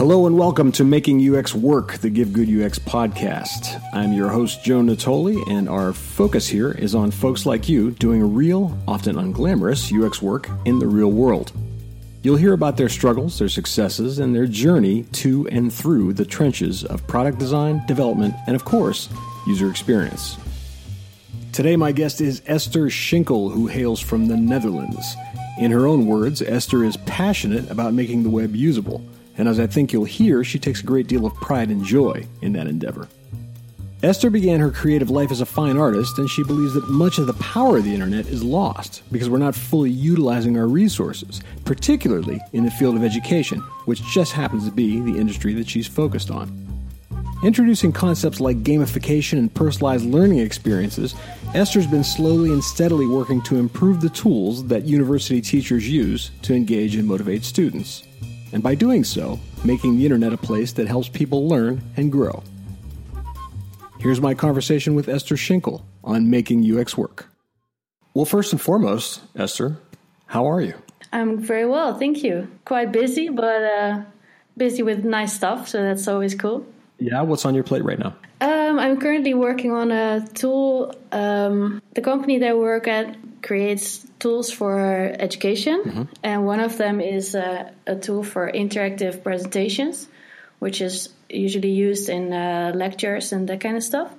Hello and welcome to Making UX Work, the Give Good UX podcast. I'm your host, Joe Natoli, and our focus here is on folks like you doing real, often unglamorous UX work in the real world. You'll hear about their struggles, their successes, and their journey to and through the trenches of product design, development, and of course, user experience. Today, my guest is Esther Schinkel, who hails from the Netherlands. In her own words, Esther is passionate about making the web usable, and as I think you'll hear, she takes a great deal of pride and joy in that endeavor. Esther began her creative life as a fine artist, and she believes that much of the power of the internet is lost because we're not fully utilizing our resources, particularly in the field of education, which just happens to be the industry that she's focused on. Introducing concepts like gamification and personalized learning experiences, Esther's been slowly and steadily working to improve the tools that university teachers use to engage and motivate students. And by doing so, making the internet a place that helps people learn and grow. Here's my conversation with Esther Schinkel on making UX work. Well, first and foremost, Esther, how are you? I'm very well, thank you. Quite busy, but uh, busy with nice stuff, so that's always cool. Yeah, what's on your plate right now? Um, I'm currently working on a tool. Um, the company that I work at creates tools for education, mm-hmm. and one of them is uh, a tool for interactive presentations, which is usually used in uh, lectures and that kind of stuff.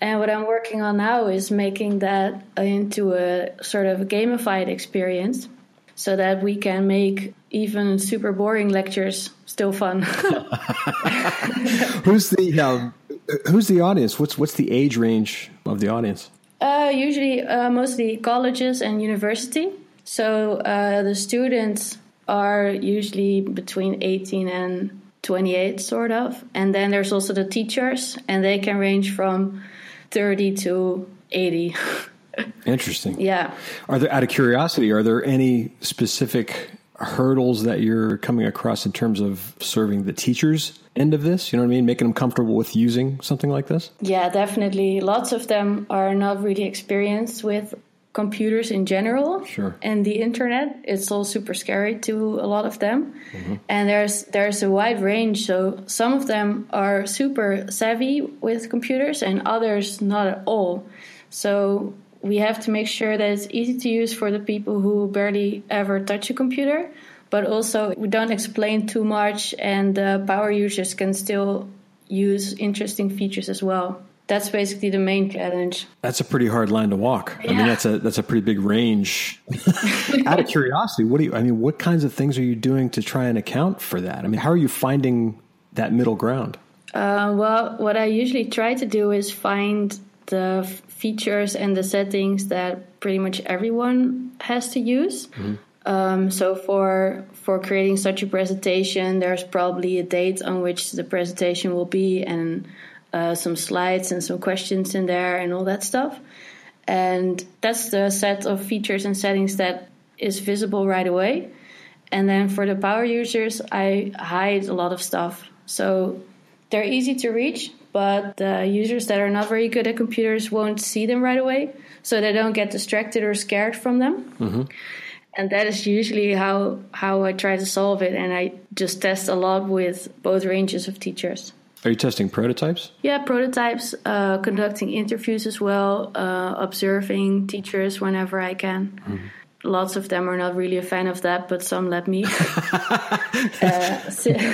And what I'm working on now is making that into a sort of gamified experience so that we can make even super boring lectures still fun. who's the um, who's the audience? What's what's the age range of the audience? Uh, usually, uh, mostly colleges and university. So uh, the students are usually between 18 and 28 sort of. And then there's also the teachers and they can range from 30 to 80 interesting. Yeah. Are there out of curiosity are there any specific hurdles that you're coming across in terms of serving the teachers end of this you know what i mean? Making them comfortable with using something like this? Yeah definitely. Lots of them are not really experienced with computers in general. Sure. and the internet it's all super scary to a lot of them. Mm-hmm. and there's there's a wide range. So some of them are super savvy with computers and others not at all. So we have to make sure that it's easy to use for the people who barely ever touch a computer but also we don't explain too much and the power users can still use interesting features as well that's basically the main challenge. That's a pretty hard line to walk. Yeah. I mean, that's a that's a pretty big range. Out of curiosity, what do you? I mean, what kinds of things are you doing to try and account for that? I mean, how are you finding that middle ground? Uh, well, what I usually try to do is find the features and the settings that pretty much everyone has to use. Mm-hmm. Um, so for for creating such a presentation, there's probably a date on which the presentation will be and uh, some slides and some questions in there and all that stuff. And that's the set of features and settings that is visible right away. And then for the power users, I hide a lot of stuff. So they're easy to reach, but the users that are not very good at computers won't see them right away. So they don't get distracted or scared from them. Mm-hmm. And that is usually how, how I try to solve it. And I just test a lot with both ranges of teachers. Are you testing prototypes? Yeah, prototypes, uh, conducting interviews as well, uh, observing teachers whenever I can. Mm-hmm. Lots of them are not really a fan of that, but some let me. uh,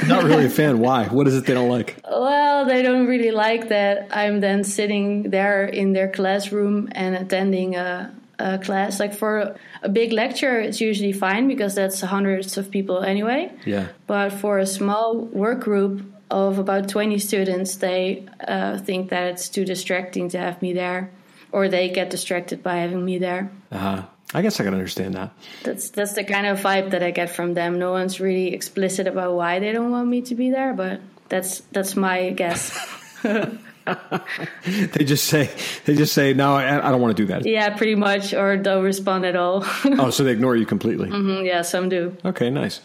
not really a fan. Why? What is it they don't like? Well, they don't really like that I'm then sitting there in their classroom and attending a, a class. Like for a big lecture, it's usually fine because that's hundreds of people anyway. Yeah. But for a small work group, of about 20 students, they uh, think that it's too distracting to have me there, or they get distracted by having me there. Uh-huh. I guess I can understand that. That's that's the kind of vibe that I get from them. No one's really explicit about why they don't want me to be there, but that's that's my guess. they just say they just say no I, I, don't want to do that yeah pretty much or don't respond at all oh so they ignore you completely mm-hmm, yeah some do okay nice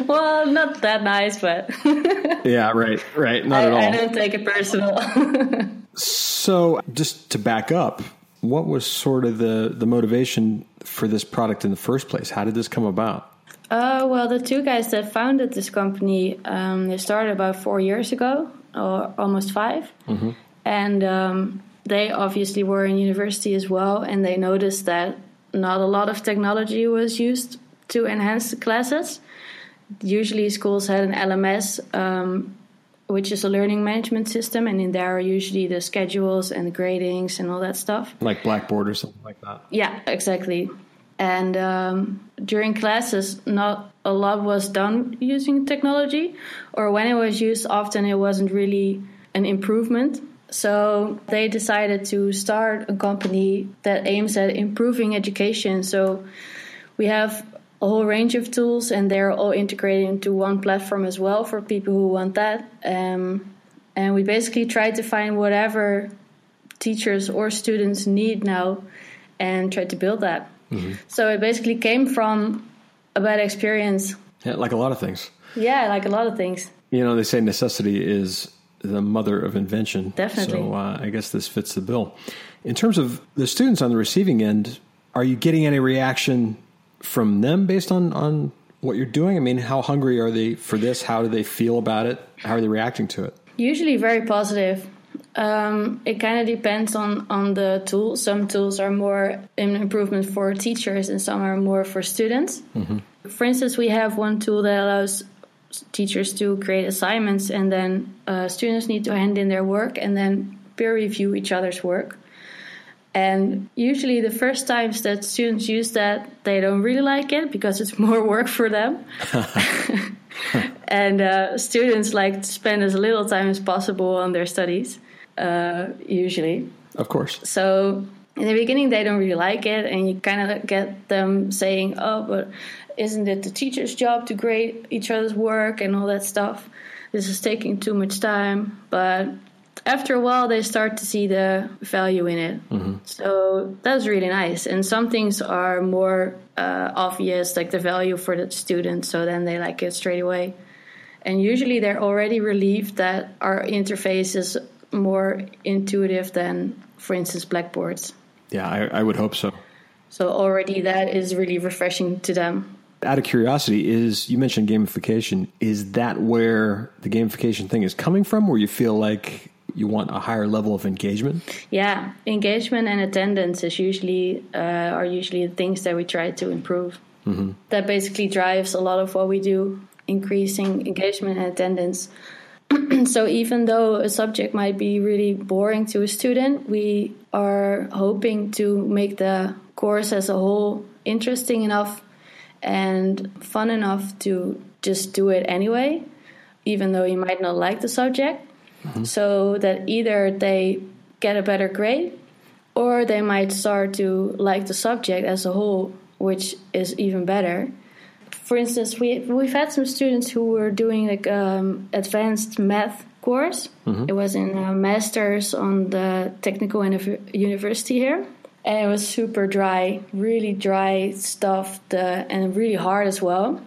well, not that nice, but yeah, right, right, not I, at all. I don't take it personal. so, just to back up, what was sort of the the motivation for this product in the first place? How did this come about? Uh, well, the two guys that founded this company, um, they started about four years ago, or almost 5 Mm-hmm. and um, they obviously were in university as well, and they noticed that not a lot of technology was used to enhance the classes. Usually, schools had an LMS, um, which is a learning management system, and in there are usually the schedules and the gradings and all that stuff. Like Blackboard or something like that. Yeah, exactly. And um, during classes, not a lot was done using technology, or when it was used, often it wasn't really an improvement. So they decided to start a company that aims at improving education. So we have a whole range of tools, and they're all integrated into one platform as well for people who want that. Um, and we basically try to find whatever teachers or students need now and try to build that. So it basically came from a bad experience. Yeah, like a lot of things. Yeah, like a lot of things. You know, they say necessity is the mother of invention. Definitely. So uh, I guess this fits the bill. In terms of the students on the receiving end, are you getting any reaction from them based on, on what you're doing? I mean, how hungry are they for this? How do they feel about it? How are they reacting to it? Usually very positive. Um, it kind of depends on, on the tool. Some tools are more an improvement for teachers, and some are more for students. For instance, we have one tool that allows teachers to create assignments, and then uh, students need to hand in their work and then peer review each other's work. And usually, the first times that students use that, they don't really like it because it's more work for them. and uh, students like to spend as little time as possible on their studies, uh, usually. Of course. So in the beginning, they don't really like it, and you kind of get them saying, "Oh, but isn't it the teacher's job to grade each other's work and all that stuff? This is taking too much time." But after a while, they start to see the value in it. So that's really nice. And some things are more uh, obvious, like the value for the student. So then they like it straight away. And usually they're already relieved that our interface is more intuitive than, for instance, Blackboards. Yeah, I, I would hope so. So already that is really refreshing to them. Out of curiosity, is you mentioned gamification. Is that where the gamification thing is coming from, where you feel like you want a higher level of engagement? Yeah, engagement and attendance is usually uh, are usually the things that we try to improve. That basically drives a lot of what we do, increasing engagement and attendance. so even though a subject might be really boring to a student, we are hoping to make the course as a whole interesting enough and fun enough to just do it anyway, even though you might not like the subject. Mm-hmm. So that either they get a better grade or they might start to like the subject as a whole, which is even better. For instance, we we've had some students who were doing like um, advanced math course. It was in a master's on the technical university here, and it was super dry, really dry stuff, the, and really hard as well.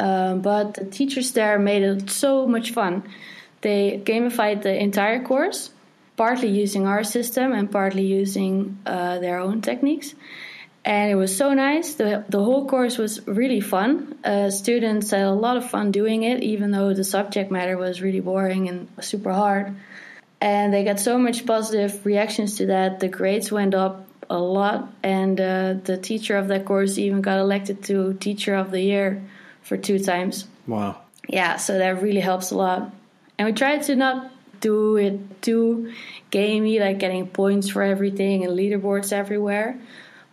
Um, but the teachers there made it so much fun. They gamified the entire course, partly using our system and partly using uh, their own techniques. And it was so nice. The, the whole course was really fun. Uh, students had a lot of fun doing it, even though the subject matter was really boring and super hard. And they got so much positive reactions to that. The grades went up a lot, and uh, the teacher of that course even got elected to Teacher of the Year for two times Wow. yeah, so that really helps a lot. And we tried to not do it too gamey, like getting points for everything and leaderboards everywhere,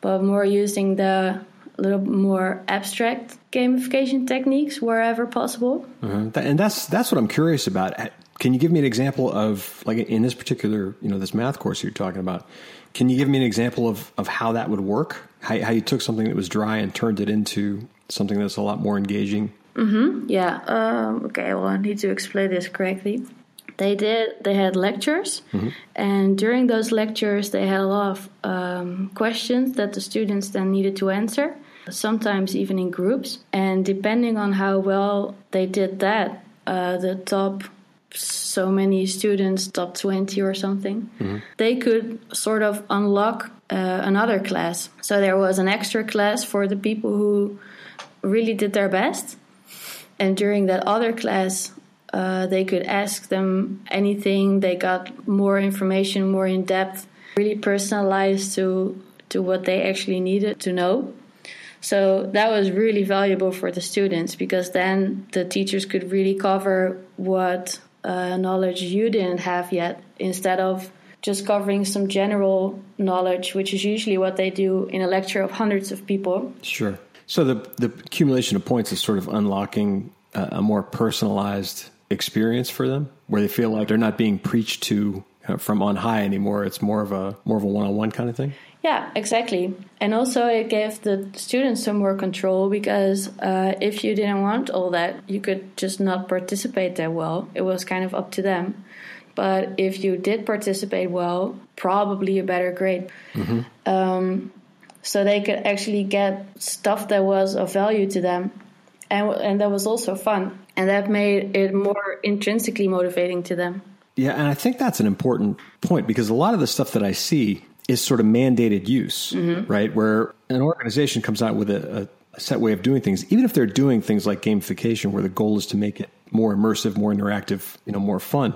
but more using the little more abstract gamification techniques wherever possible. Th- And that's that's what I'm curious about. Can you give me an example of like in this particular, you know, this math course you're talking about? Can you give me an example of of how that would work? How, how you took something that was dry and turned it into something that's a lot more engaging? Yeah. Um, okay. Well, I need to explain this correctly. They did. They had lectures, and during those lectures, they had a lot of um, questions that the students then needed to answer. Sometimes even in groups, and depending on how well they did that, uh, the top so many students, top twenty or something, they could sort of unlock uh, another class. So there was an extra class for the people who really did their best. And during that other class, uh, they could ask them anything. They got more information, more in depth, really personalized to to what they actually needed to know. So that was really valuable for the students because then the teachers could really cover what uh, knowledge you didn't have yet instead of just covering some general knowledge, which is usually what they do in a lecture of hundreds of people. Sure. So the the accumulation of points is sort of unlocking a, a more personalized experience for them, where they feel like they're not being preached to uh, from on high anymore. It's more of a more of a one on one kind of thing. Yeah, exactly. And also, it gave the students some more control because uh, if you didn't want all that, you could just not participate that well. It was kind of up to them. But if you did participate well, probably a better grade. Mm-hmm. Um, so they could actually get stuff that was of value to them, and and that was also fun, and that made it more intrinsically motivating to them. Yeah, and I think that's an important point because a lot of the stuff that I see is sort of mandated use, mm-hmm. right? Where an organization comes out with a, a, set way of doing things, even if they're doing things like gamification, where the goal is to make it more immersive, more interactive, you know, more fun.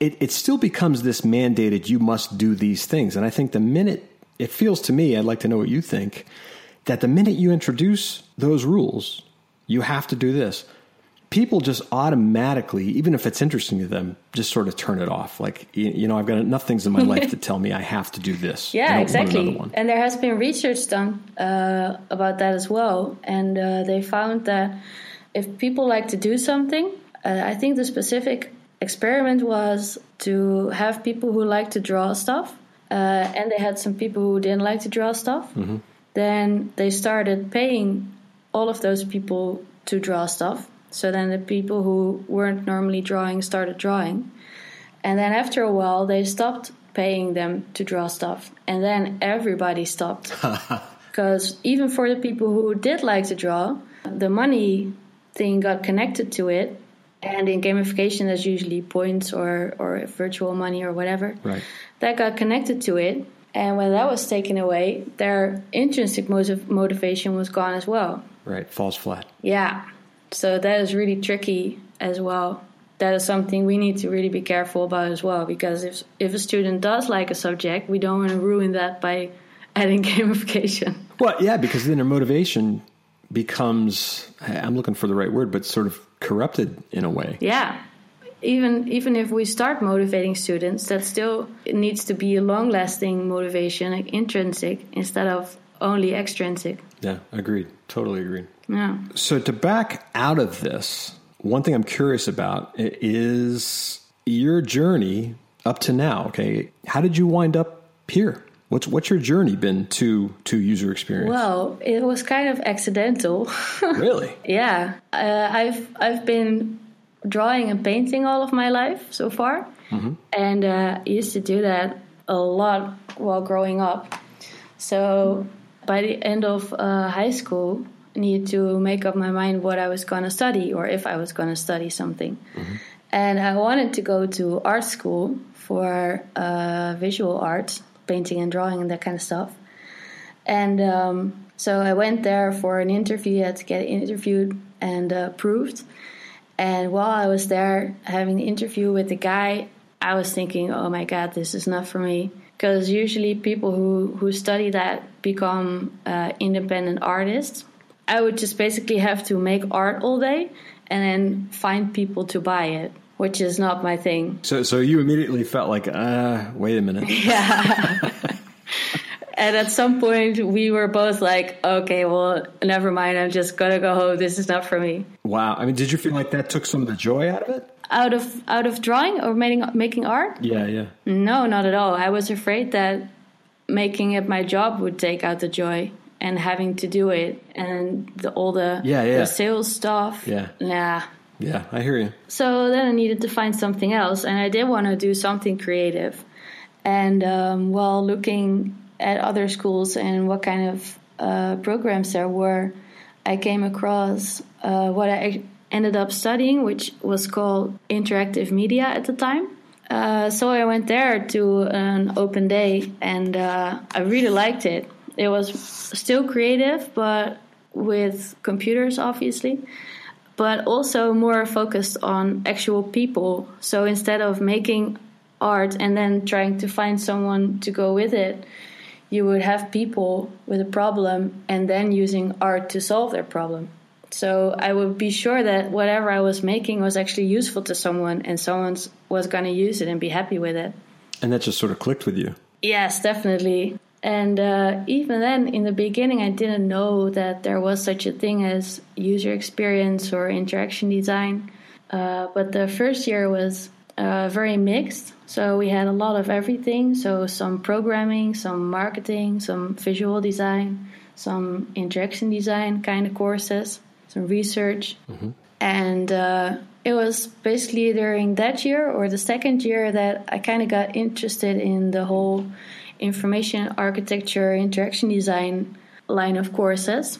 It, it still becomes this mandated, you must do these things. And I think the minute it feels to me, I'd like to know what you think, that the minute you introduce those rules, you have to do this people just automatically, even if it's interesting to them, just sort of turn it off. Like, you, know, I've got enough things in my life to tell me I have to do this. Yeah, exactly. And there has been research done uh, about that as well. And uh, they found that if people like to do something, uh, I think the specific experiment was to have people who like to draw stuff. Uh, and they had some people who didn't like to draw stuff. Mm-hmm. Then they started paying all of those people to draw stuff so then the people who weren't normally drawing started drawing. And then after a while, they stopped paying them to draw stuff. And then everybody stopped. Because even for the people who did like to draw, the money thing got connected to it. And in gamification, there's usually points or, or virtual money or whatever. Right. That got connected to it. And when that was taken away, their intrinsic motiv- motivation was gone as well. Right, falls flat. Yeah. So that is really tricky as well. That is something we need to really be careful about as well because if if a student does like a subject, we don't want to ruin that by adding gamification. Well, yeah, because then their motivation becomes I'm looking for the right word, but sort of corrupted in a way. Yeah. Even even if we start motivating students, that still needs to be a long lasting motivation, like intrinsic instead of only extrinsic. Yeah, agreed. Totally agreed. Yeah. So to back out of this, one thing I'm curious about is your journey up to now. Okay, how did you wind up here? What's what's your journey been to to user experience? Well, it was kind of accidental. really? yeah, uh, I've I've been drawing and painting all of my life so far, mm-hmm. and uh, I used to do that a lot while growing up. So by the end of uh, high school, I needed to make up my mind what I was going to study or if I was going to study something. Mm-hmm. And I wanted to go to art school for uh, visual art, painting and drawing and that kind of stuff. And um, so I went there for an interview. I had to get interviewed and uh, approved. And while I was there having the interview with the guy, I was thinking, oh my God, this is not for me because usually people who, who study that become uh, independent artists. I would just basically have to make art all day and then find people to buy it, which is not my thing. So, so you immediately felt like, uh, wait a minute. Yeah. and at some point, we were both like, okay, well, never mind. I'm just gonna go home. This is not for me. Wow. I mean, did you feel like that took some of the joy out of it? out of out of drawing or making making art? Yeah, yeah. No, not at all. I was afraid that making it my job would take out the joy and having to do it and the, all the yeah, yeah. the sales stuff. Yeah. Nah. Yeah, I hear you. So then I needed to find something else, and I did want to do something creative. And um, while looking at other schools and what kind of uh, programs there were, I came across uh, what I ended up studying, which was called interactive media at the time. Uh, so I went there to an open day and uh, I really liked it. It was still creative, but with computers, obviously, but also more focused on actual people. So instead of making art and then trying to find someone to go with it, you would have people with a problem and then using art to solve their problem. So I would be sure that whatever I was making was actually useful to someone and someone was going to use it and be happy with it. And that just sort of clicked with you. Yes, definitely. And uh, even then, in the beginning, I didn't know that there was such a thing as user experience or interaction design. Uh, but the first year was uh, very mixed. So we had a lot of everything. So some programming, some marketing, some visual design, some interaction design kind of courses, some research. Mm-hmm. And uh, it was basically during that year or the second year that I kind of got interested in the whole information architecture, interaction design line of courses.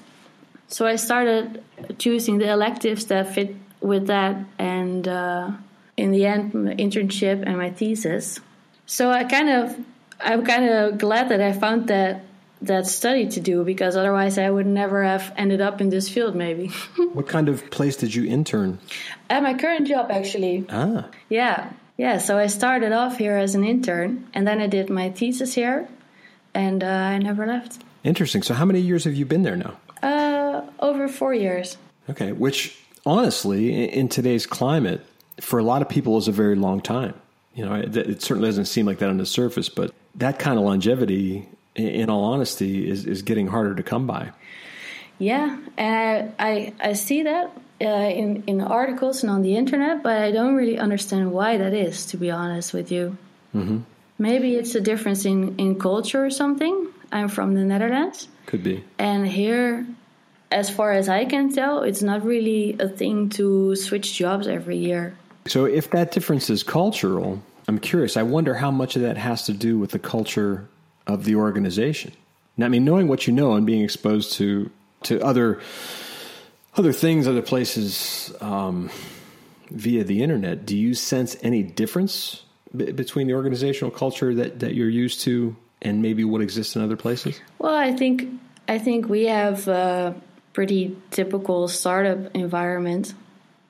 So I started choosing the electives that fit with that, and uh, in the end, my internship and my thesis. So I kind of, I'm kind of glad that I found that that study to do because otherwise I would never have ended up in this field. Maybe. what kind of place did you intern? At my current job, actually. Ah. Yeah. Yeah, so I started off here as an intern, and then I did my thesis here, and uh, I never left. Interesting. So, how many years have you been there now? Uh, over four years. Okay, which honestly, in today's climate, for a lot of people, is a very long time. You know, it, it certainly doesn't seem like that on the surface, but that kind of longevity, in all honesty, is, is getting harder to come by. Yeah, and I, I, I see that uh, in in articles and on the internet, but I don't really understand why that is. To be honest with you, mm-hmm. maybe it's a difference in in culture or something. I'm from the Netherlands. Could be. And here, as far as I can tell, it's not really a thing to switch jobs every year. So, if that difference is cultural, I'm curious. I wonder how much of that has to do with the culture of the organization. Now, I mean, knowing what you know and being exposed to to other other things, other places um, via the internet, do you sense any difference b- between the organizational culture that, that you're used to and maybe what exists in other places? Well, I think I think we have a pretty typical startup environment.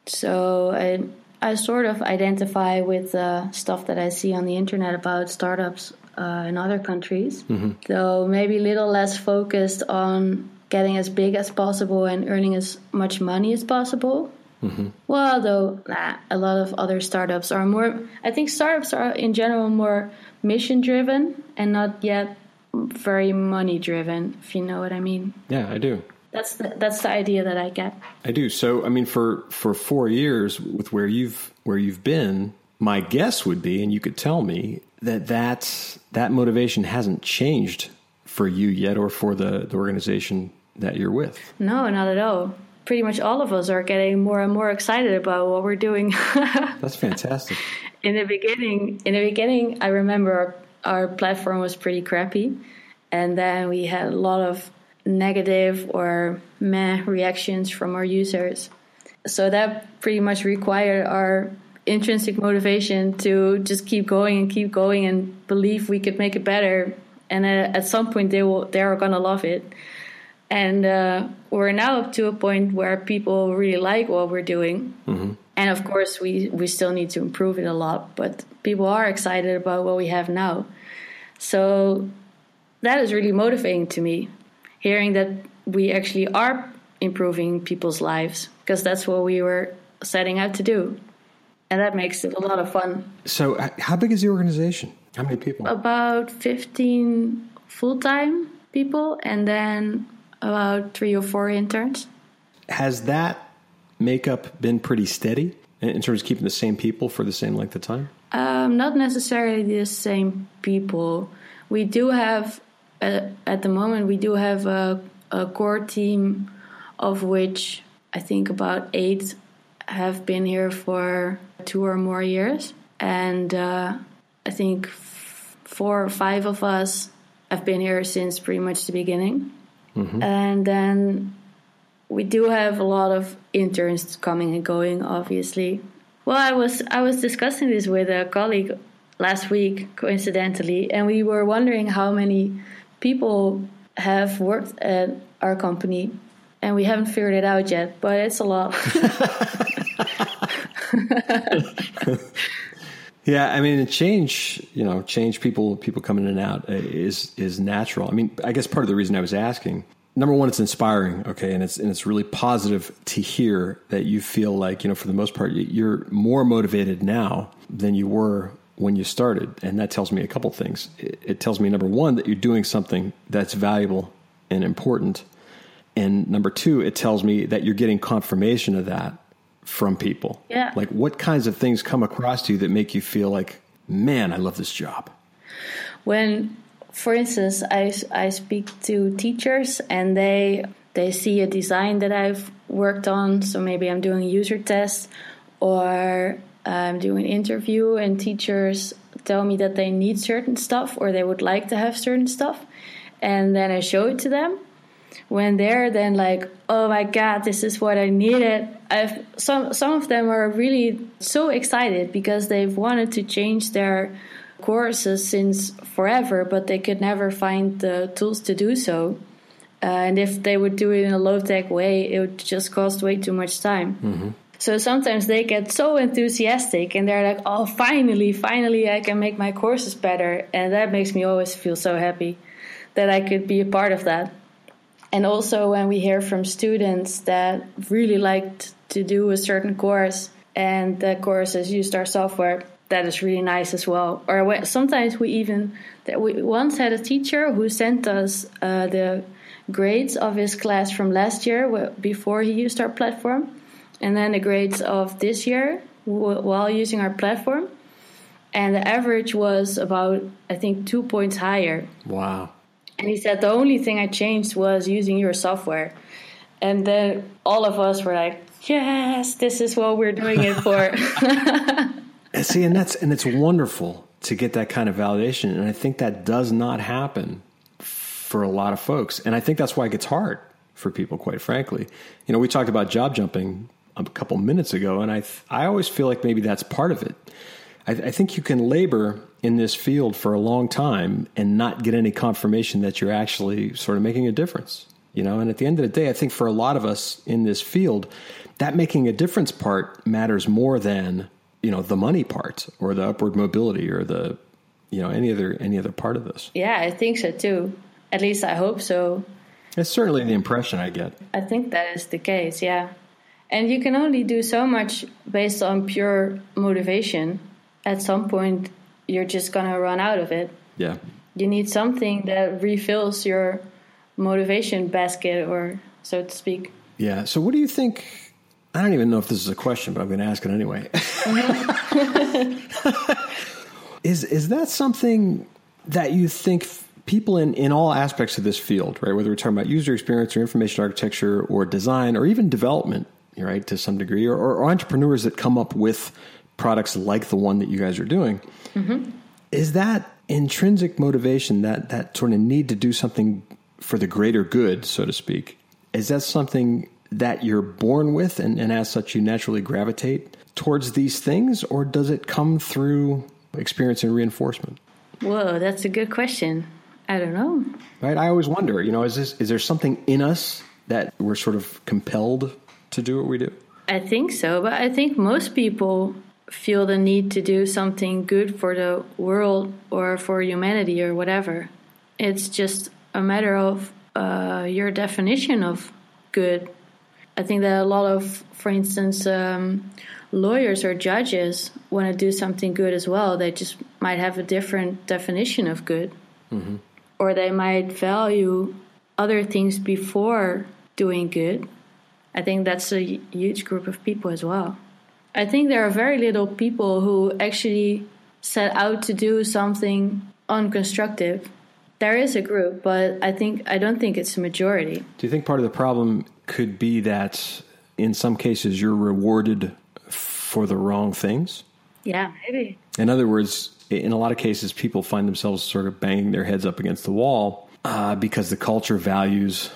So I I sort of identify with the stuff that I see on the internet about startups uh, in other countries, mm-hmm. though maybe a little less focused on getting as big as possible and earning as much money as possible. Mm-hmm. Well, though, nah, a lot of other startups are more. I think startups are in general more mission driven and not yet very money driven. If you know what I mean. Yeah, I do. That's the, that's the idea that I get. I do. So, I mean, for for four years with where you've where you've been, my guess would be, and you could tell me that that that motivation hasn't changed for you yet, or for the, the organization that you're with. No, not at all. Pretty much all of us are getting more and more excited about what we're doing. That's fantastic. In the beginning, in the beginning, I remember our, our platform was pretty crappy, and then we had a lot of negative or meh reactions from our users. So that pretty much required our intrinsic motivation to just keep going and keep going and believe we could make it better. And uh, at some point, they will they are gonna love it and uh, we're now up to a point where people really like what we're doing mm-hmm. and of course we we still need to improve it a lot but people are excited about what we have now so that is really motivating to me hearing that we actually are improving people's lives because that's what we were setting out to do and that makes it a lot of fun so how big is the organization how many people about 15 full-time people and then about three or four interns. Has that makeup been pretty steady in terms of keeping the same people for the same length of time? Um, not necessarily the same people. We do have, uh, at the moment, we do have a, a core team of which I think about eight have been here for two or more years. And uh, I think f- four or five of us have been here since pretty much the beginning. Mm-hmm. And then we do have a lot of interns coming and going, obviously. Well, I was I was discussing this with a colleague last week, coincidentally, and we were wondering how many people have worked at our company and we haven't figured it out yet, but it's a lot. yeah, I mean, change, you know, change people people coming in and out uh, is is natural. I mean, I guess part of the reason I was asking, number one, it's inspiring, okay, and it's and it's really positive to hear that you feel like, you know, for the most part, you're more motivated now than you were when you started, and that tells me a couple things. It, it tells me number one that you're doing something that's valuable and important and number two, it tells me that you're getting confirmation of that from people. Yeah. Like what kinds of things come across to you that make you feel like, man, I love this job? When, for instance, I, I speak to teachers and they they see a design that I've worked on. So maybe I'm doing a user test or I'm doing an interview and teachers tell me that they need certain stuff or they would like to have certain stuff. And then I show it to them when they're then like, oh my god, this is what I needed. I've some some of them are really so excited because they've wanted to change their courses since forever, but they could never find the tools to do so. Uh, and if they would do it in a low tech way, it would just cost way too much time. Mm-hmm. So sometimes they get so enthusiastic and they're like, oh, finally, finally, I can make my courses better. And that makes me always feel so happy that I could be a part of that. And also when we hear from students that really liked to do a certain course and the course has used our software, that is really nice as well. Or sometimes we even we once had a teacher who sent us uh, the grades of his class from last year before he used our platform, and then the grades of this year while using our platform, and the average was about I think two points higher. Wow. And he said, The only thing I changed was using your software. And then all of us were like, Yes, this is what we're doing it for. and see, and that's and it's wonderful to get that kind of validation. And I think that does not happen for a lot of folks. And I think that's why it gets hard for people, quite frankly. You know, we talked about job jumping a couple minutes ago, and I I always feel like maybe that's part of it. I, I think you can labor in this field for a long time and not get any confirmation that you're actually sort of making a difference. You know, and at the end of the day, I think for a lot of us in this field, that making a difference part matters more than you know the money part or the upward mobility or the you know any other any other part of this. Yeah, I think so too. At least I hope so. It's certainly the impression I get. I think that is the case. Yeah, and you can only do so much based on pure motivation. At some point, you're just gonna run out of it. Yeah. You need something that refills your motivation basket, or so to speak. Yeah. So, what do you think? I don't even know if this is a question, but I'm going to ask it anyway. Mm-hmm. is is that something that you think people in, in all aspects of this field, right? Whether we're talking about user experience or information architecture or design or even development, right, to some degree, or, or entrepreneurs that come up with products like the one that you guys are doing. Mm-hmm. Is that intrinsic motivation, that that sort of need to do something for the greater good, so to speak? Is that something that you're born with, and, and as such you naturally gravitate towards these things, or does it come through experience and reinforcement? Whoa, that's a good question. I don't know. Right? I always wonder, you know, is this is there something in us that we're sort of compelled to do what we do? I think so, but I think most people feel the need to do something good for the world or for humanity or whatever. It's just a matter of uh, your definition of good. I think that a lot of, for instance, um, lawyers or judges want to do something good as well. They just might have a different definition of good. Mm-hmm. Or they might value other things before doing good. I think that's a huge group of people as well. I think there are very little people who actually set out to do something unconstructive. There is a group, but I think I don't think it's a majority. Do you think part of the problem could be that in some cases you're rewarded for the wrong things? Yeah, maybe. In other words, in a lot of cases, people find themselves sort of banging their heads up against the wall uh, because the culture values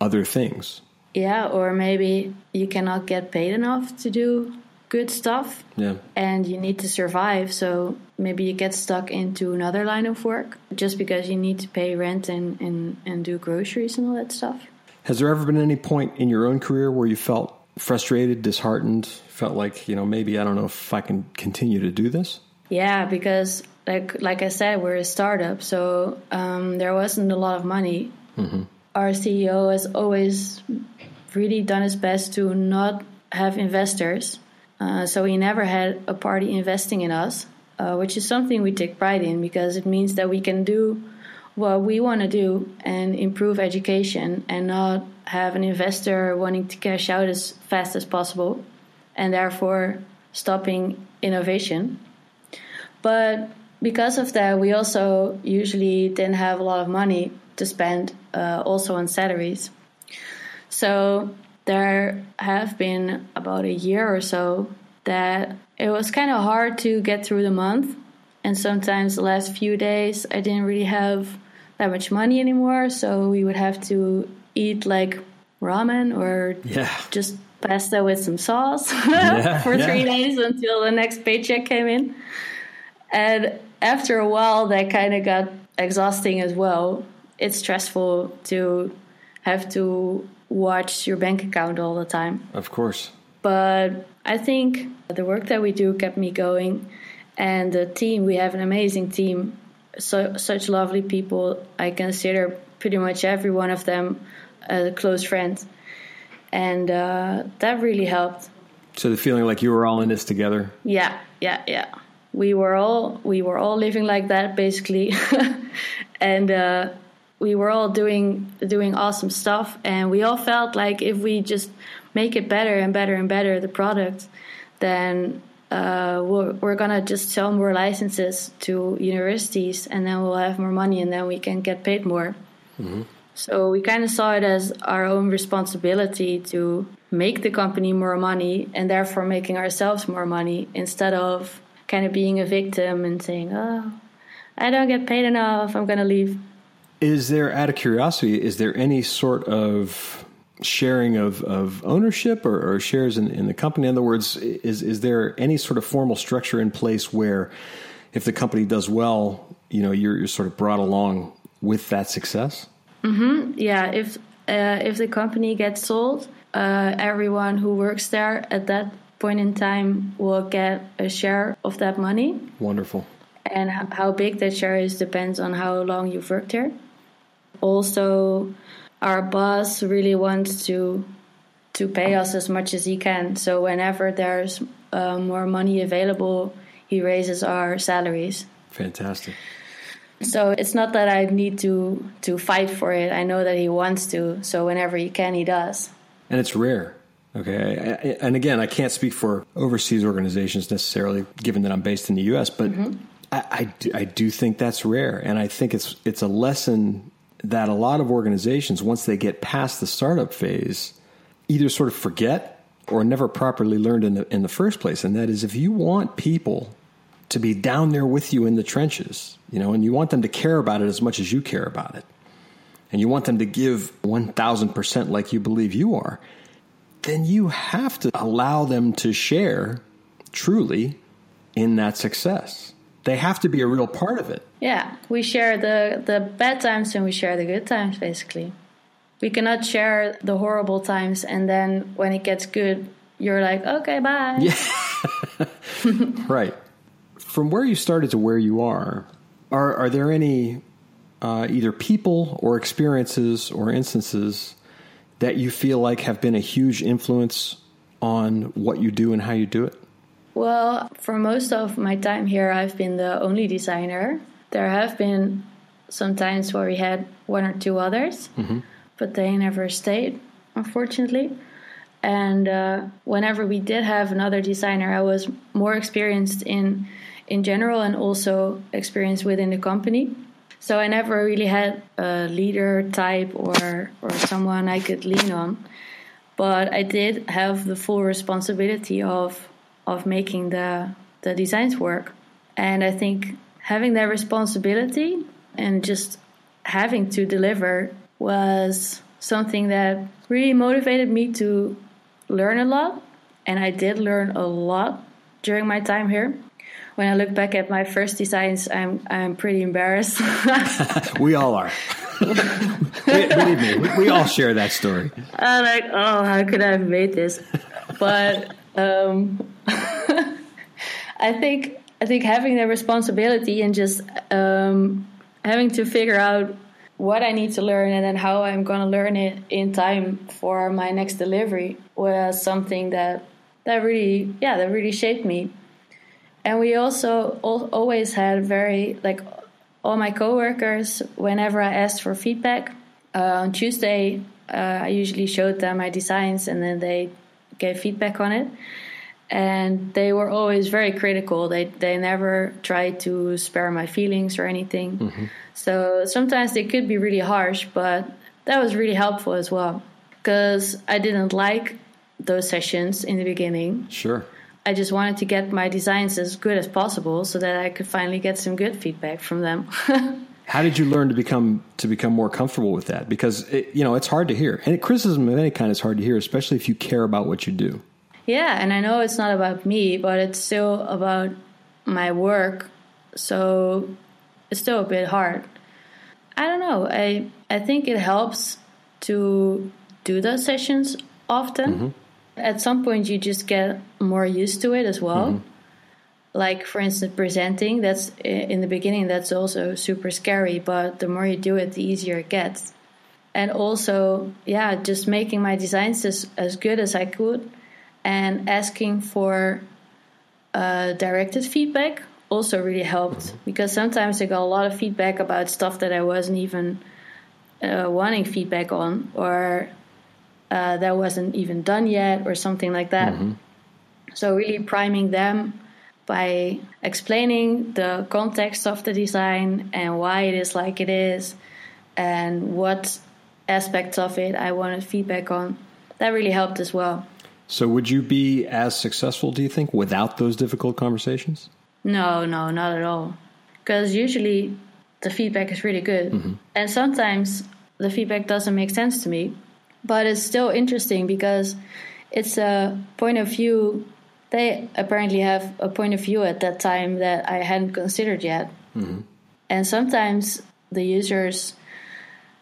other things. Yeah, or maybe you cannot get paid enough to do good stuff. Yeah. And you need to survive. So maybe you get stuck into another line of work just because you need to pay rent and, and, and do groceries and all that stuff. Has there ever been any point in your own career where you felt frustrated, disheartened, felt like, you know, maybe I don't know if I can continue to do this? Yeah, because like like I said, we're a startup, so um, there wasn't a lot of money. Mm-hmm. Our CEO has always really done his best to not have investors, uh, so we never had a party investing in us, uh, which is something we take pride in because it means that we can do what we want to do and improve education and not have an investor wanting to cash out as fast as possible and therefore stopping innovation. But because of that, we also usually didn't have a lot of money to spend uh, also on salaries. So there have been about a year or so that it was kind of hard to get through the month. And sometimes the last few days, I didn't really have that much money anymore. So we would have to eat like ramen or yeah. just pasta with some sauce yeah, for three yeah. days until the next paycheck came in. And after a while, that kind of got exhausting as well. It's stressful to have to watch your bank account all the time. Of course. But I think the work that we do kept me going. And the team, we have an amazing team so, such lovely people. I consider pretty much every one of them a close friend, and uh, that really helped. So the feeling like you were all in this together. Yeah, yeah, yeah. We were all we were all living like that basically, and uh, we were all doing doing awesome stuff, and we all felt like if we just make it better and better and better the product, then uh, we're, we're, gonna just sell more licenses to universities and then we'll have more money and then we can get paid more. Mm-hmm. So we kind of saw it as our own responsibility to make the company more money and therefore making ourselves more money instead of kind of being a victim and saying, oh, I don't get paid enough, I'm gonna leave. Is there, out of curiosity, is there any sort of sharing of, of ownership or, or shares in, in, the company? In other words, is, is there any sort of formal structure in place where if the company does well, you know, you're, you're sort of brought along with that success? Mm-hmm. Yeah. If, uh, if the company gets sold, uh, everyone who works there at that point in time will get a share of that money. Wonderful. And how big that share is depends on how long you've worked there. Also, our boss really wants to to pay us as much as he can. So whenever there's uh, more money available, he raises our salaries. Fantastic. So it's not that I need to to fight for it. I know that he wants to. So whenever he can, he does. And it's rare. Okay. And again, I can't speak for overseas organizations necessarily, given that I'm based in the U.S. But mm-hmm. I, I do, I do think that's rare, and I think it's it's a lesson that a lot of organizations, once they get past the startup phase, either sort of forget or never properly learned in the in the first place. And that is, if you want people to be down there with you in the trenches, you know, and you want them to care about it as much as you care about it, and you want them to give one thousand percent like you believe you are, then you have to allow them to share truly in that success. They have to be a real part of it. Yeah, we share the the bad times and we share the good times basically. We cannot share the horrible times and then when it gets good, you're like, "Okay, bye." Yeah. right. From where you started to where you are, are are there any uh, either people or experiences or instances that you feel like have been a huge influence on what you do and how you do it? Well, for most of my time here, I've been the only designer. There have been some times where we had one or two others, mm-hmm. but they never stayed, unfortunately. And uh, whenever we did have another designer, I was more experienced in in general and also experienced within the company. So I never really had a leader type or or someone I could lean on. But I did have the full responsibility of of making the the designs work. And I think having that responsibility and just having to deliver was something that really motivated me to learn a lot. And I did learn a lot during my time here. When I look back at my first designs, I'm I'm pretty embarrassed. we all are. Believe me, we, we, all share that story. I'm like, oh, how could I have made this? But um, I think I think having the responsibility and just um, having to figure out what I need to learn and then how I'm going to learn it in time for my next delivery was something that that really yeah that really shaped me. And we also always had very like all my coworkers whenever I asked for feedback uh, on Tuesday uh, I usually showed them my designs and then they gave feedback on it and they were always very critical. They they never tried to spare my feelings or anything. Mm-hmm. So sometimes they could be really harsh, but that was really helpful as well because I didn't like those sessions in the beginning. Sure. I just wanted to get my designs as good as possible so that I could finally get some good feedback from them. How did you learn to become to become more comfortable with that? Because it, you know it's hard to hear, and criticism of any kind is hard to hear, especially if you care about what you do. Yeah, and I know it's not about me, but it's still about my work. So it's still a bit hard. I don't know. I I think it helps to do those sessions often. Mm-hmm. At some point you just get more used to it as well. Mm-hmm. Like for instance presenting, that's in the beginning that's also super scary, but the more you do it the easier it gets. And also, yeah, just making my designs as, as good as I could and asking for uh, directed feedback also really helped because sometimes I got a lot of feedback about stuff that I wasn't even uh, wanting feedback on or uh, that wasn't even done yet or something like that. Mm-hmm. So, really priming them by explaining the context of the design and why it is like it is and what aspects of it I wanted feedback on. That really helped as well. So, would you be as successful, do you think, without those difficult conversations? No, no, not at all. Because usually the feedback is really good. Mm-hmm. And sometimes the feedback doesn't make sense to me, but it's still interesting because it's a point of view. They apparently have a point of view at that time that I hadn't considered yet. Mm-hmm. And sometimes the users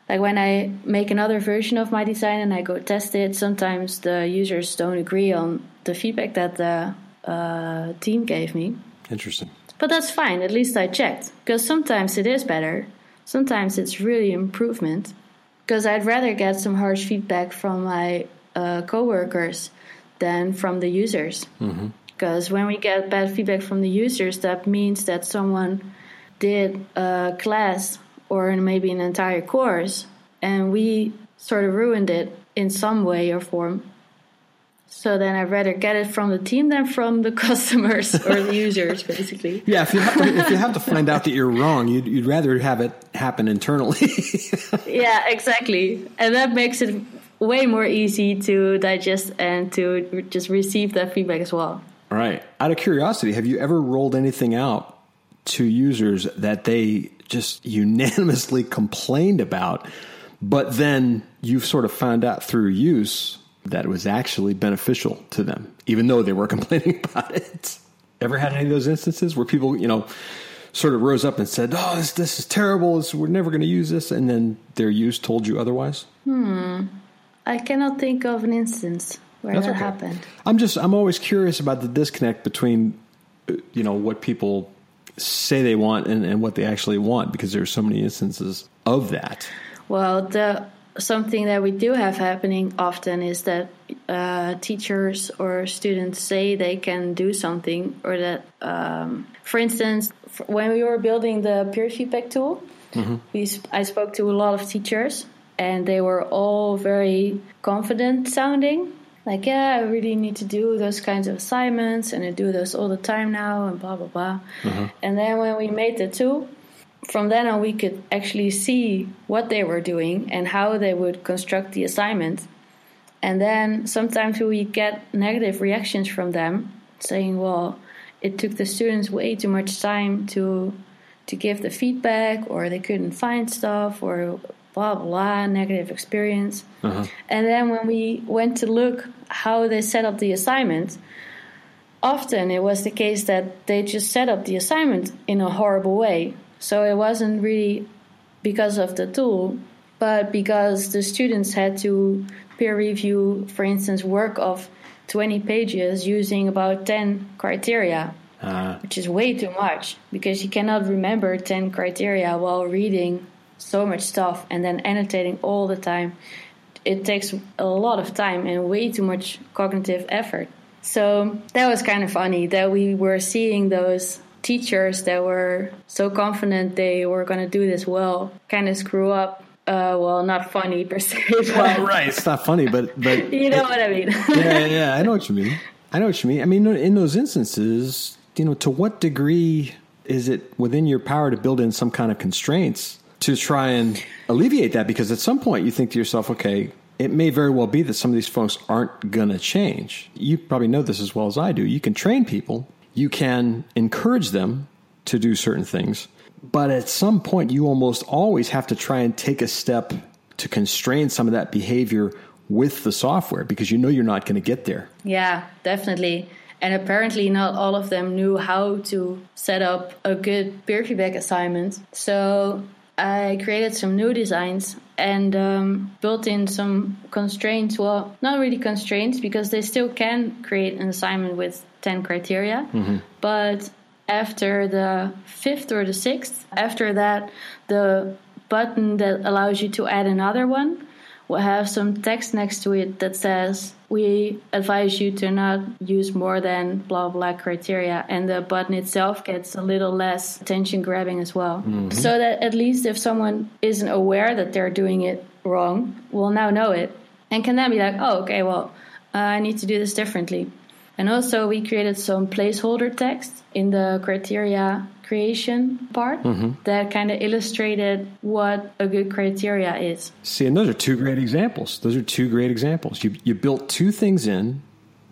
like when I make another version of my design and I go test it, sometimes the users don't agree on the feedback that the uh, team gave me. Interesting. But that's fine. At least I checked because sometimes it is better. Sometimes it's really improvement. Because I'd rather get some harsh feedback from my uh, coworkers than from the users. Because mm-hmm. when we get bad feedback from the users, that means that someone did a class or maybe an entire course, and we sort of ruined it in some way or form. So then I'd rather get it from the team than from the customers or the users, basically. Yeah, if you have to, if you have to find out that you're wrong, you'd, you'd rather have it happen internally. yeah, exactly, and that makes it way more easy to digest and to just receive that feedback as well. Right. Out of curiosity, have you ever rolled anything out to users that they just unanimously complained about. But then you've sort of found out through use that it was actually beneficial to them, even though they were complaining about it. Ever had any of those instances where people, you know, sort of rose up and said, "Oh, this this is terrible. This, we're never going to use this," and then their use told you otherwise? Hmm. I cannot think of an instance where That's that okay. happened. I'm just I'm always curious about the disconnect between, uh, you know, what people say they want and, and what they actually want because there's so many instances of that. Well, the something that we do have happening often is that uh, teachers or students say they can do something, or that, um, for instance, when we were building the peer feedback tool, mm-hmm. we, I spoke to a lot of teachers, and they were all very confident sounding like, yeah, I really need to do those kinds of assignments and I do those all the time now and blah, blah, blah. Mm-hmm. And then when we made the tool, from then on, we could actually see what they were doing and how they would construct the assignment. And then sometimes we get negative reactions from them saying, well, it took the students way too much time to to give the feedback or they couldn't find stuff or blah blah negative experience uh-huh. and then when we went to look how they set up the assignment often it was the case that they just set up the assignment in a horrible way so it wasn't really because of the tool But because the students had to peer review, for instance, work of 20 pages using about 10 criteria, uh. which is way too much because you cannot remember 10 criteria while reading so much stuff and then annotating all the time. It takes a lot of time and way too much cognitive effort. So that was kind of funny that we were seeing those teachers that were so confident they were going to do this well kind of screw up uh, well, not funny per se. Well, right, it's not funny, but but you know it, what I mean. yeah, yeah, I know what you mean. I know what you mean. I mean, in those instances, you know, to what degree is it within your power to build in some kind of constraints to try and alleviate that? Because at some point, you think to yourself, okay, it may very well be that some of these folks aren't going to change. You probably know this as well as I do. You can train people you can encourage them to do certain things, but at some point, you almost always have to try and take a step to constrain some of that behavior with the software because you know you're not going to get there. Yeah, definitely. And apparently, not all of them knew how to set up a good peer feedback assignment. So I created some new designs and um, built in some constraints. Well, not really constraints because they still can create an assignment with 10 criteria. Mm-hmm. But after the fifth or the sixth, after that, the button that allows you to add another one will have some text next to it that says, We advise you to not use more than blah blah criteria. And the button itself gets a little less attention grabbing as well. Mm-hmm. So that at least if someone isn't aware that they're doing it wrong, will now know it and can then be like, Oh, okay, well, uh, I need to do this differently. And also, we created some placeholder text in the criteria creation part mm-hmm. that kind of illustrated what a good criteria is. See, and those are two great examples. Those are two great examples. You, you built two things in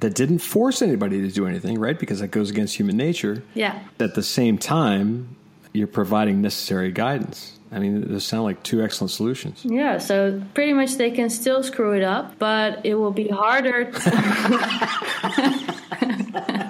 that didn't force anybody to do anything, right? Because that goes against human nature. Yeah. At the same time, you're providing necessary guidance. I mean, those sound like two excellent solutions. Yeah, so pretty much they can still screw it up, but it will be harder.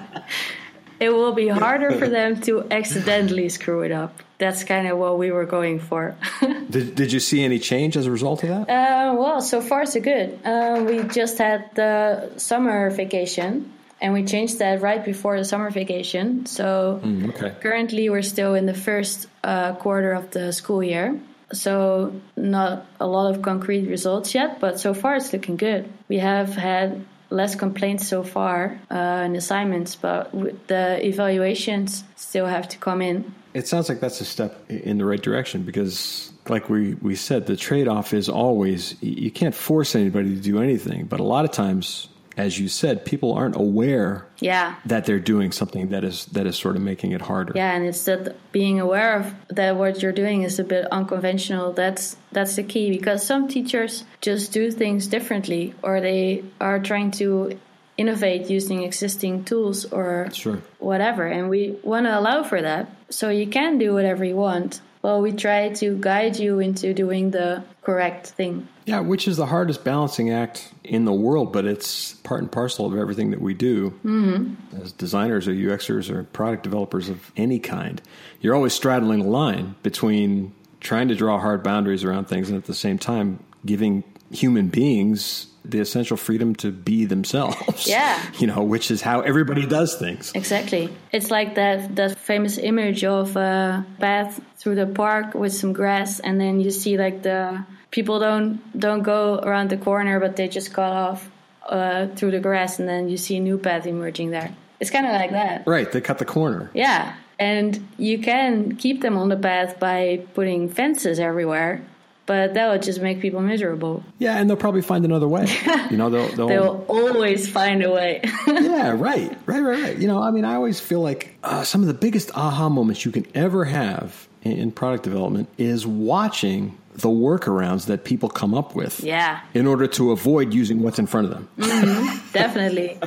it will be harder for them to accidentally screw it up. That's kind of what we were going for. did, did you see any change as a result of that? Uh, well, so far so good. Uh, we just had the summer vacation and we changed that right before the summer vacation. So mm, okay. currently we're still in the first uh, quarter of the school year. So not a lot of concrete results yet, but so far it's looking good. We have had less complaints so far uh, in assignments, but the evaluations still have to come in. It sounds like that's a step in the right direction because, like we, we said, the trade off is always you can't force anybody to do anything, but a lot of times as you said, people aren't aware yeah. that they're doing something that is that is sort of making it harder. Yeah, and it's that being aware of that what you're doing is a bit unconventional. That's that's the key because some teachers just do things differently or they are trying to innovate using existing tools or sure. whatever and we want to allow for that. So you can do whatever you want. Well, we try to guide you into doing the correct thing. Yeah, which is the hardest balancing act in the world, but it's part and parcel of everything that we do mm-hmm. as designers or UXers or product developers of any kind. You're always straddling a line between trying to draw hard boundaries around things and at the same time giving human beings the essential freedom to be themselves. Yeah. You know, which is how everybody does things. Exactly. It's like that that famous image of a path through the park with some grass and then you see like the people don't don't go around the corner, but they just cut off uh, through the grass, and then you see a new path emerging there. It's kind of like that. Right, they cut the corner. Yeah, and you can keep them on the path by putting fences everywhere. But that would just make people miserable. Yeah, and they'll probably find another way. You know, they'll they'll, they'll always find a way. yeah, right, right, right, right. You know, I mean, I always feel like uh, some of the biggest aha moments you can ever have in, in product development is watching the workarounds that people come up with. Yeah. In order to avoid using what's in front of them. Mm-hmm, definitely.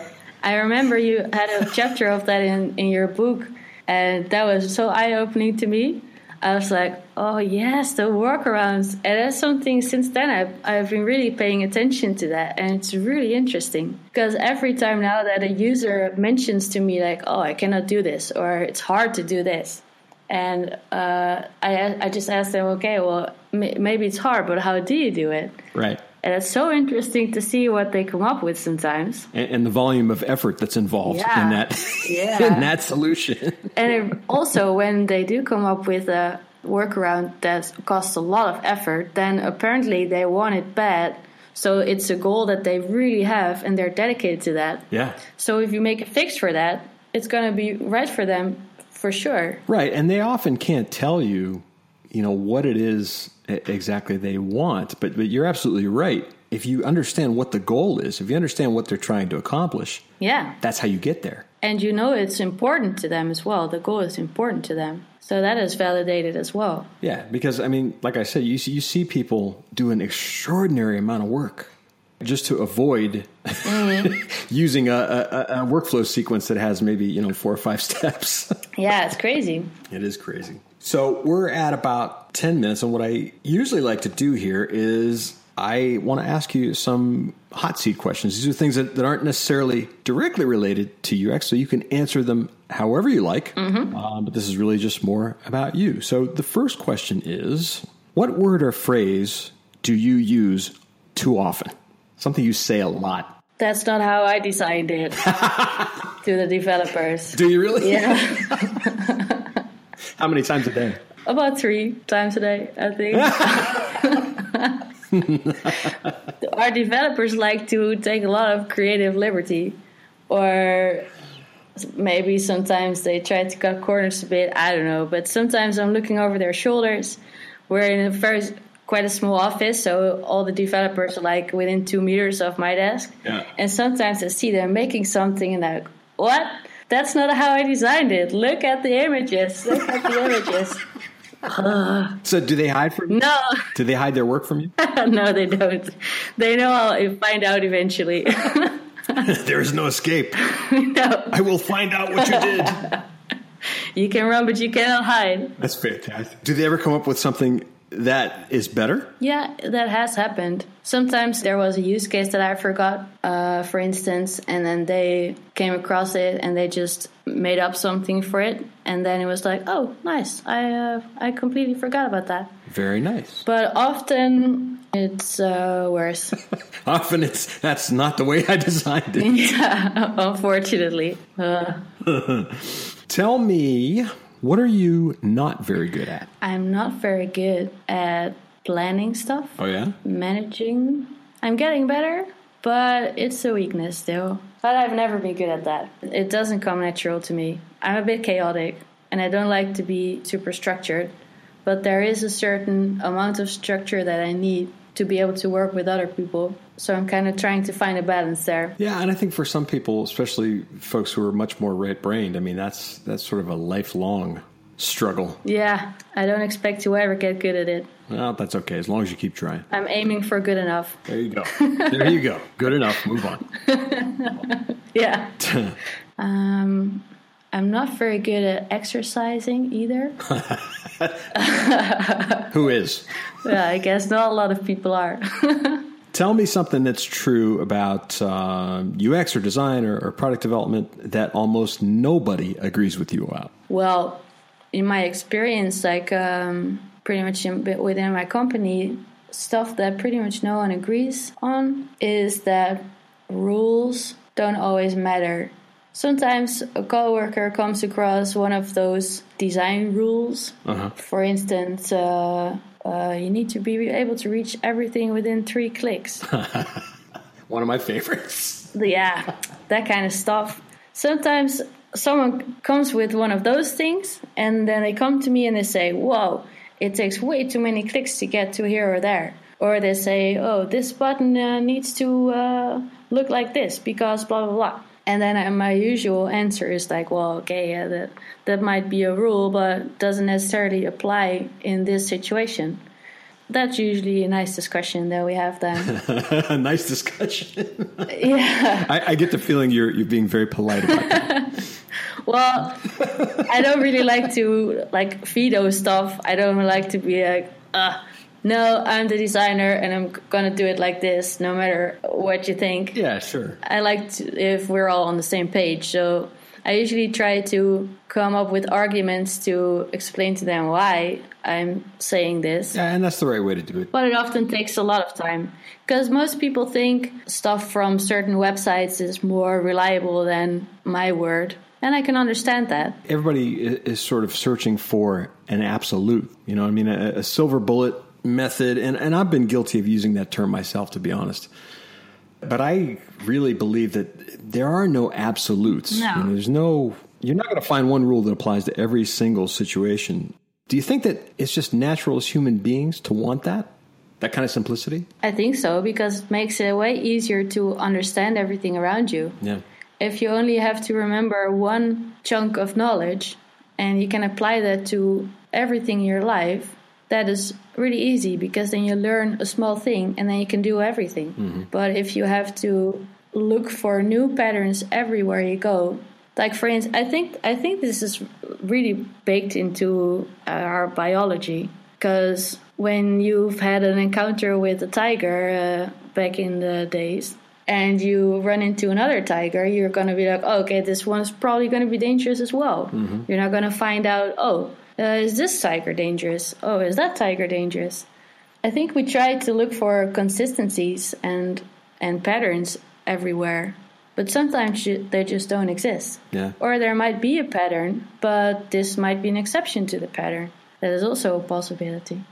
I remember you had a chapter of that in, in your book, and that was so eye opening to me. I was like, oh, yes, the workarounds. And that's something since then I've, I've been really paying attention to that. And it's really interesting because every time now that a user mentions to me, like, oh, I cannot do this, or it's hard to do this, and uh, I, I just ask them, okay, well, m- maybe it's hard, but how do you do it? Right. And it's so interesting to see what they come up with sometimes. And, and the volume of effort that's involved Yeah. in that Yeah. in that solution. And it, also, when they do come up with a workaround that costs a lot of effort, then apparently they want it bad. So it's a goal that they really have, and they're dedicated to that. yeah. So if you make a fix for that, it's going to be right for them for sure. Right, and they often can't tell you, you know, what it is exactly they want. But but you're absolutely right. If you understand what the goal is, if you understand what they're trying to accomplish, Yeah. that's how you get there. And you know it's important to them as well. The goal is important to them. So that is validated as well. Yeah, because I mean, like I said, you see, you see people do an extraordinary amount of work just to avoid using a, a, a workflow sequence that has maybe you know four or five steps. Yeah, it's crazy. It is crazy. So we're at about 10 minutes, and what I usually like to do here is I want to ask you some hot seat questions. These are things that, that aren't necessarily directly related to UX, so you can answer them however you like. Um, but this is really just more about you. So the first question is What word or phrase do you use too often? Something you say a lot. That's not how I designed it to the developers. Do you really? Yeah, How many times a day? about three times a day, I think. Our developers like to take a lot of creative liberty, or maybe sometimes they try to cut corners a bit. I don't know, but sometimes I'm looking over their shoulders. We're in a very quite a small office, so all the developers are like within two meters of my desk. Yeah. And sometimes I see them making something, and I'm like, what? That's not how I designed it. Look at the images. Look at the images. So do they hide from you? No, Do they hide their work from you? no, they don't. They know I'll find out eventually. there is no escape. no, I will find out what you did. you can run, but you cannot hide. That's fantastic. Do they ever come up with something that is better? Yeah, that has happened. Sometimes there was a use case that I forgot, uh, for instance, and then they came across it and they just made up something for it, and then it was like, oh, nice. I uh, I completely forgot about that. Very nice. But often it's uh, worse. Often it's that's not the way I designed it. yeah, unfortunately. Uh, Tell me, what are you not very good at? I'm not very good at planning stuff. Oh yeah? managing. I'm getting better, but it's a weakness still. But I've never been good at that. It doesn't come natural to me. I'm a bit chaotic and I don't like to be super structured, but there is a certain amount of structure that I need to be able to work with other people. So I'm kind of trying to find a balance there. Yeah, and I think for some people, especially folks who are much more right brained, I mean that's that's sort of a lifelong struggle. Yeah, I don't expect to ever get good at it. Well, that's okay as long as you keep trying. I'm aiming for good enough. There you go. there you go. Good enough. Move on. Yeah. um, I'm not very good at exercising either. Who is? yeah, I guess not a lot of people are. Tell me something that's true about uh, UX or design or, or product development that almost nobody agrees with you about. well, in my experience, like um, pretty much in, within my company, stuff that pretty much no one agrees on is that rules don't always matter. Sometimes a coworker comes across one of those design rules. For instance, uh, uh, you need to be able to reach everything within three clicks. One of my favorites. yeah, that kind of stuff. Sometimes someone comes with one of those things, and then they come to me and they say, Whoa, it takes way too many clicks to get to here or there. Or they say, Oh, this button uh, needs to uh, look like this because blah, blah, blah. And then my usual answer is like, well, okay, yeah, that, that might be a rule, but doesn't necessarily apply in this situation. That's usually a nice discussion that we have then. a nice discussion. yeah. I, I get the feeling you're you're being very polite about that. Well, I don't really like to like veto stuff. I don't like to be like, uh, no, I'm the designer and I'm gonna do it like this, no matter what you think. Yeah, sure. I like to, if we're all on the same page. So I usually try to come up with arguments to explain to them why I'm saying this. Yeah, and that's the right way to do it. But it often takes a lot of time because most people think stuff from certain websites is more reliable than my word. And I can understand that. Everybody is sort of searching for an absolute, you know, I mean, a, a silver bullet method. And, and I've been guilty of using that term myself, to be honest. But I really believe that there are no absolutes. No. You know, there's no, you're not going to find one rule that applies to every single situation. Do you think that it's just natural as human beings to want that? That kind of simplicity? I think so because it makes it way easier to understand everything around you. Yeah. If you only have to remember one chunk of knowledge and you can apply that to everything in your life, that is really easy because then you learn a small thing and then you can do everything. But if you have to look for new patterns everywhere you go, like for instance, I think I think this is really baked into our biology because when you've had an encounter with a tiger uh, back in the days and you run into another tiger, you're going to be like, oh, okay, this one's probably going to be dangerous as well. You're not going to find out, oh, uh, is this tiger dangerous? Oh, is that tiger dangerous? I think we try to look for consistencies and and patterns everywhere, but sometimes ju- they just don't exist. Yeah. Or there might be a pattern, but this might be an exception to the pattern. That is also a possibility.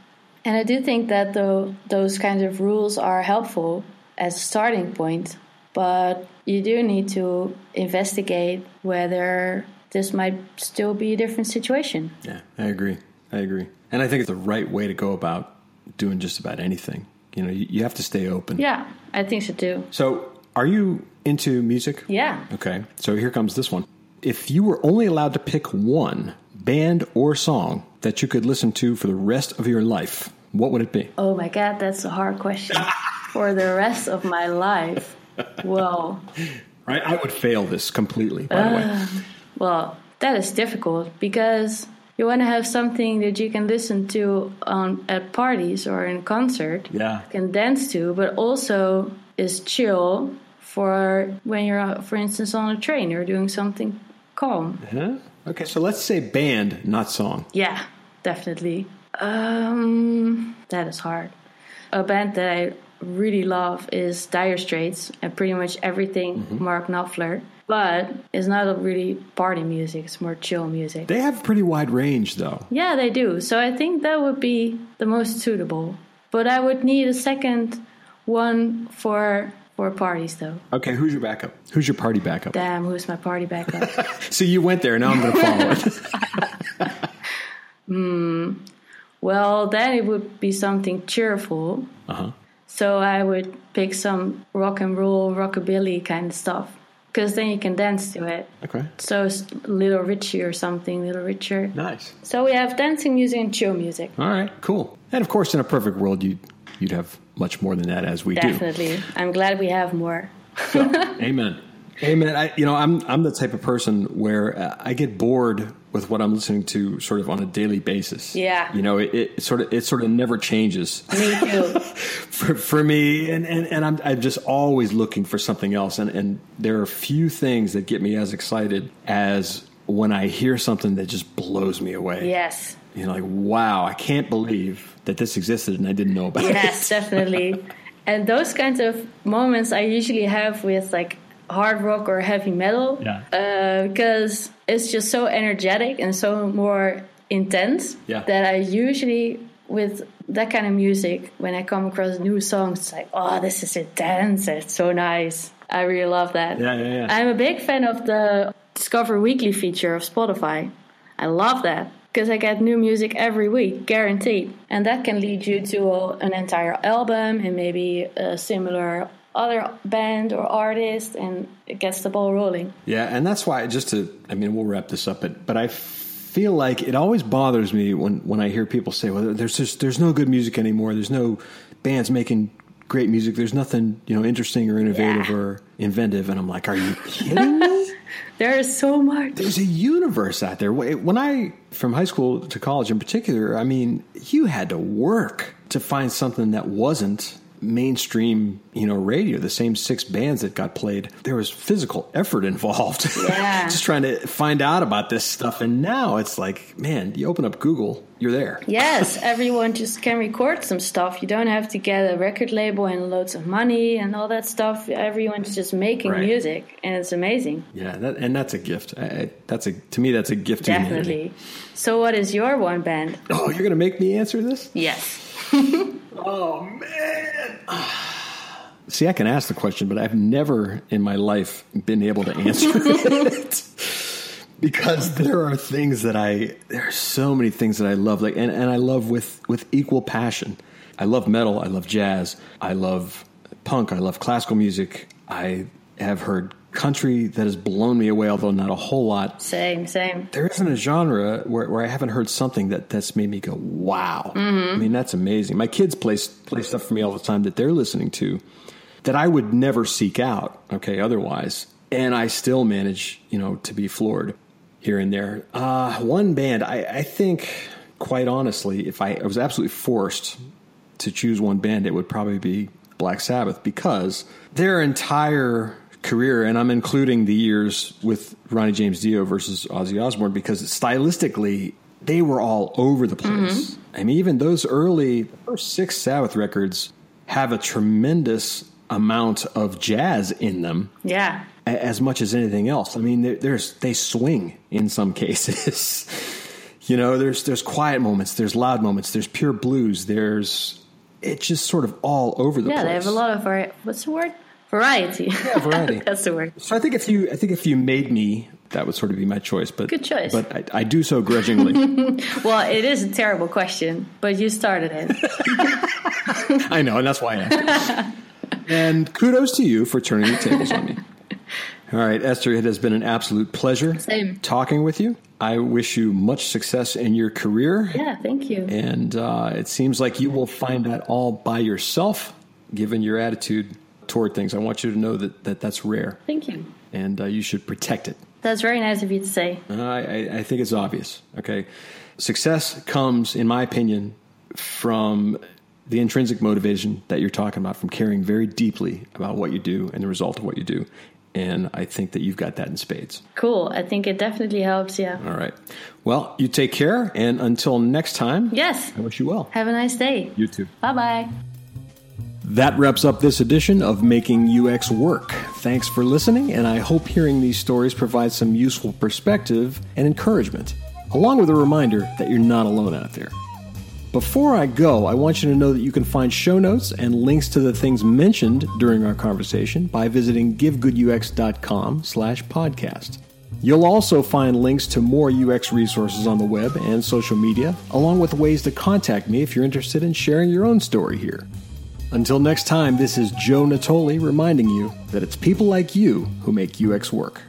And I do think that though those kinds of rules are helpful as a starting point, but you do need to investigate whether this might still be a different situation. Yeah, I agree. I agree. And I think it's the right way to go about doing just about anything. You know, you, you have to stay open. Yeah, I think so too. So, are you into music? Yeah. Okay, so here comes this one. If you were only allowed to pick one band or song that you could listen to for the rest of your life, what would it be? Oh my god, that's a hard question. For the rest of my life. Well, Right, I would fail this completely. By the way, well, that is difficult because you want to have something that you can listen to on at parties or in concert, Yeah. can dance to, but also is chill for when you're, uh, for instance, on a train or doing something calm. Huh? Okay, so let's say band, not song. Yeah, definitely. Um, that is hard. A band that I really love is Dire Straits and pretty much everything Mark Knopfler. But it's not really party music; it's more chill music. They have a pretty wide range, though. Yeah, they do. So I think that would be the most suitable. But I would need a second one for for parties, though. Okay, who's your backup? Who's your party backup? Damn, who's my party backup? So you went there. Now I'm to follow it. well, then it would be something cheerful. Uh huh. So I would pick some rock and roll, rockabilly kind of stuff. Because then you can dance to it. Okay. So it's Little Richie or something, Little Richer. Nice. So we have dancing music and chill music. All right. Cool. And of course, in a perfect world, you you'd have much more than that, as we do. Definitely. I'm glad we have more. do. Amen. Amen. I, you know, I'm I'm the type of person where uh, I get bored with what I'm listening to, sort of on a daily basis. Yeah. You know, it, it sort of it sort of never changes. Me too. for, for me and, and, and I'm, I'm just always looking for something else and, and there are few things that get me as excited as when I hear something that just blows me away. yes. You know, like, wow, I can't believe that this existed and I didn't know about Yes, it. definitely. And those kinds of moments I usually have with like hard rock or heavy metal. Yeah. Uh, because it's just so energetic and so more intense Yeah. that I usually with that kind of music when I come across new songs it's like oh this is intense it's so nice I really love that Yeah, yeah, yeah. I'm a big fan of the Discover Weekly feature of Spotify I love that because I get new music every week guaranteed and that can lead you to an entire album and maybe a similar other band or artist and it gets the ball rolling Yeah, and that's why just to I mean we'll wrap this up, but but I feel like it always bothers me when when I hear people say, "Well, there's just there's no good music anymore. There's no bands making great music. There's nothing you know interesting or innovative Yeah. or inventive." And I'm like, "Are you kidding me?" there is so much There's a universe out there. When I from high school to college in particular, I mean, you had to work to find something that wasn't mainstream, you know, radio, the same six bands that got played. There was physical effort involved. Yeah. Just trying to find out about this stuff. And now it's like, man, you open up Google, you're there. Yes, everyone just can record some stuff. You don't have to get a record label and loads of money and all that stuff. Everyone's just making Right. music, and it's amazing. Yeah, that, and that's a gift. I, that's a to me that's a gift. to. Definitely. So, what is your one band? Oh, you're gonna make me answer this? Yes. Oh man. See, I can ask the question, but I've never in my life been able to answer it. because there are things that I there are so many things that I love like and, and I love with with equal passion. I love metal, I love jazz, I love punk, I love classical music. I have heard country that has blown me away, although not a whole lot Same, same. there isn't a genre where, where I haven't heard something that that's made me go, wow. I mean, that's amazing. My kids play, play stuff for me all the time that they're listening to that I would never seek out, okay, otherwise. And I still manage, you know, to be floored here and there. Uh, one band, I, I think, quite honestly, if I, I was absolutely forced to choose one band, it would probably be Black Sabbath because their entire career, and I'm including the years with Ronnie James Dio versus Ozzy Osbourne because stylistically they were all over the place. Mm-hmm. I mean, even those early first six Sabbath records have a tremendous amount of jazz in them Yeah. as much as anything else. I mean, there's they swing in some cases. you know, there's there's quiet moments, there's loud moments, there's pure blues, there's it's just sort of all over the Yeah, place. Yeah, they have a lot of what's the word? Variety. Yeah, variety. That's the word. So I think if you I think if you made me, that would sort of be my choice. But Good choice. But I, I do so grudgingly. Well, it is a terrible question, but you started it. I know, and that's why I asked. it. and kudos to you for turning the tables on me. All right, Esther, it has been an absolute pleasure Same. talking with you. I wish you much success in your career. Yeah, thank you. And uh, it seems like you will find that all by yourself, given your attitude toward things. I want you to know that, that that's rare, Thank you. and uh, you should protect it. That's very nice of you to say. I, I, I think it's obvious. Okay, success comes, in my opinion, from the intrinsic motivation that you're talking about, from caring very deeply about what you do and the result of what you do. And I think that you've got that in spades. Cool. I think it definitely helps. Yeah. All right. Well, you take care, and until next time, Yes. I wish you well. Have a nice day. You too. Bye bye. That wraps up this edition of Making UX Work. Thanks for listening, and I hope hearing these stories provides some useful perspective and encouragement, along with a reminder that you're not alone out there. Before I go, I want you to know that you can find show notes and links to the things mentioned during our conversation by visiting givegoodux.com slash podcast. You'll also find links to more UX resources on the web and social media, along with ways to contact me if you're interested in sharing your own story here. Until next time, this is Joe Natoli reminding you that it's people like you who make UX work.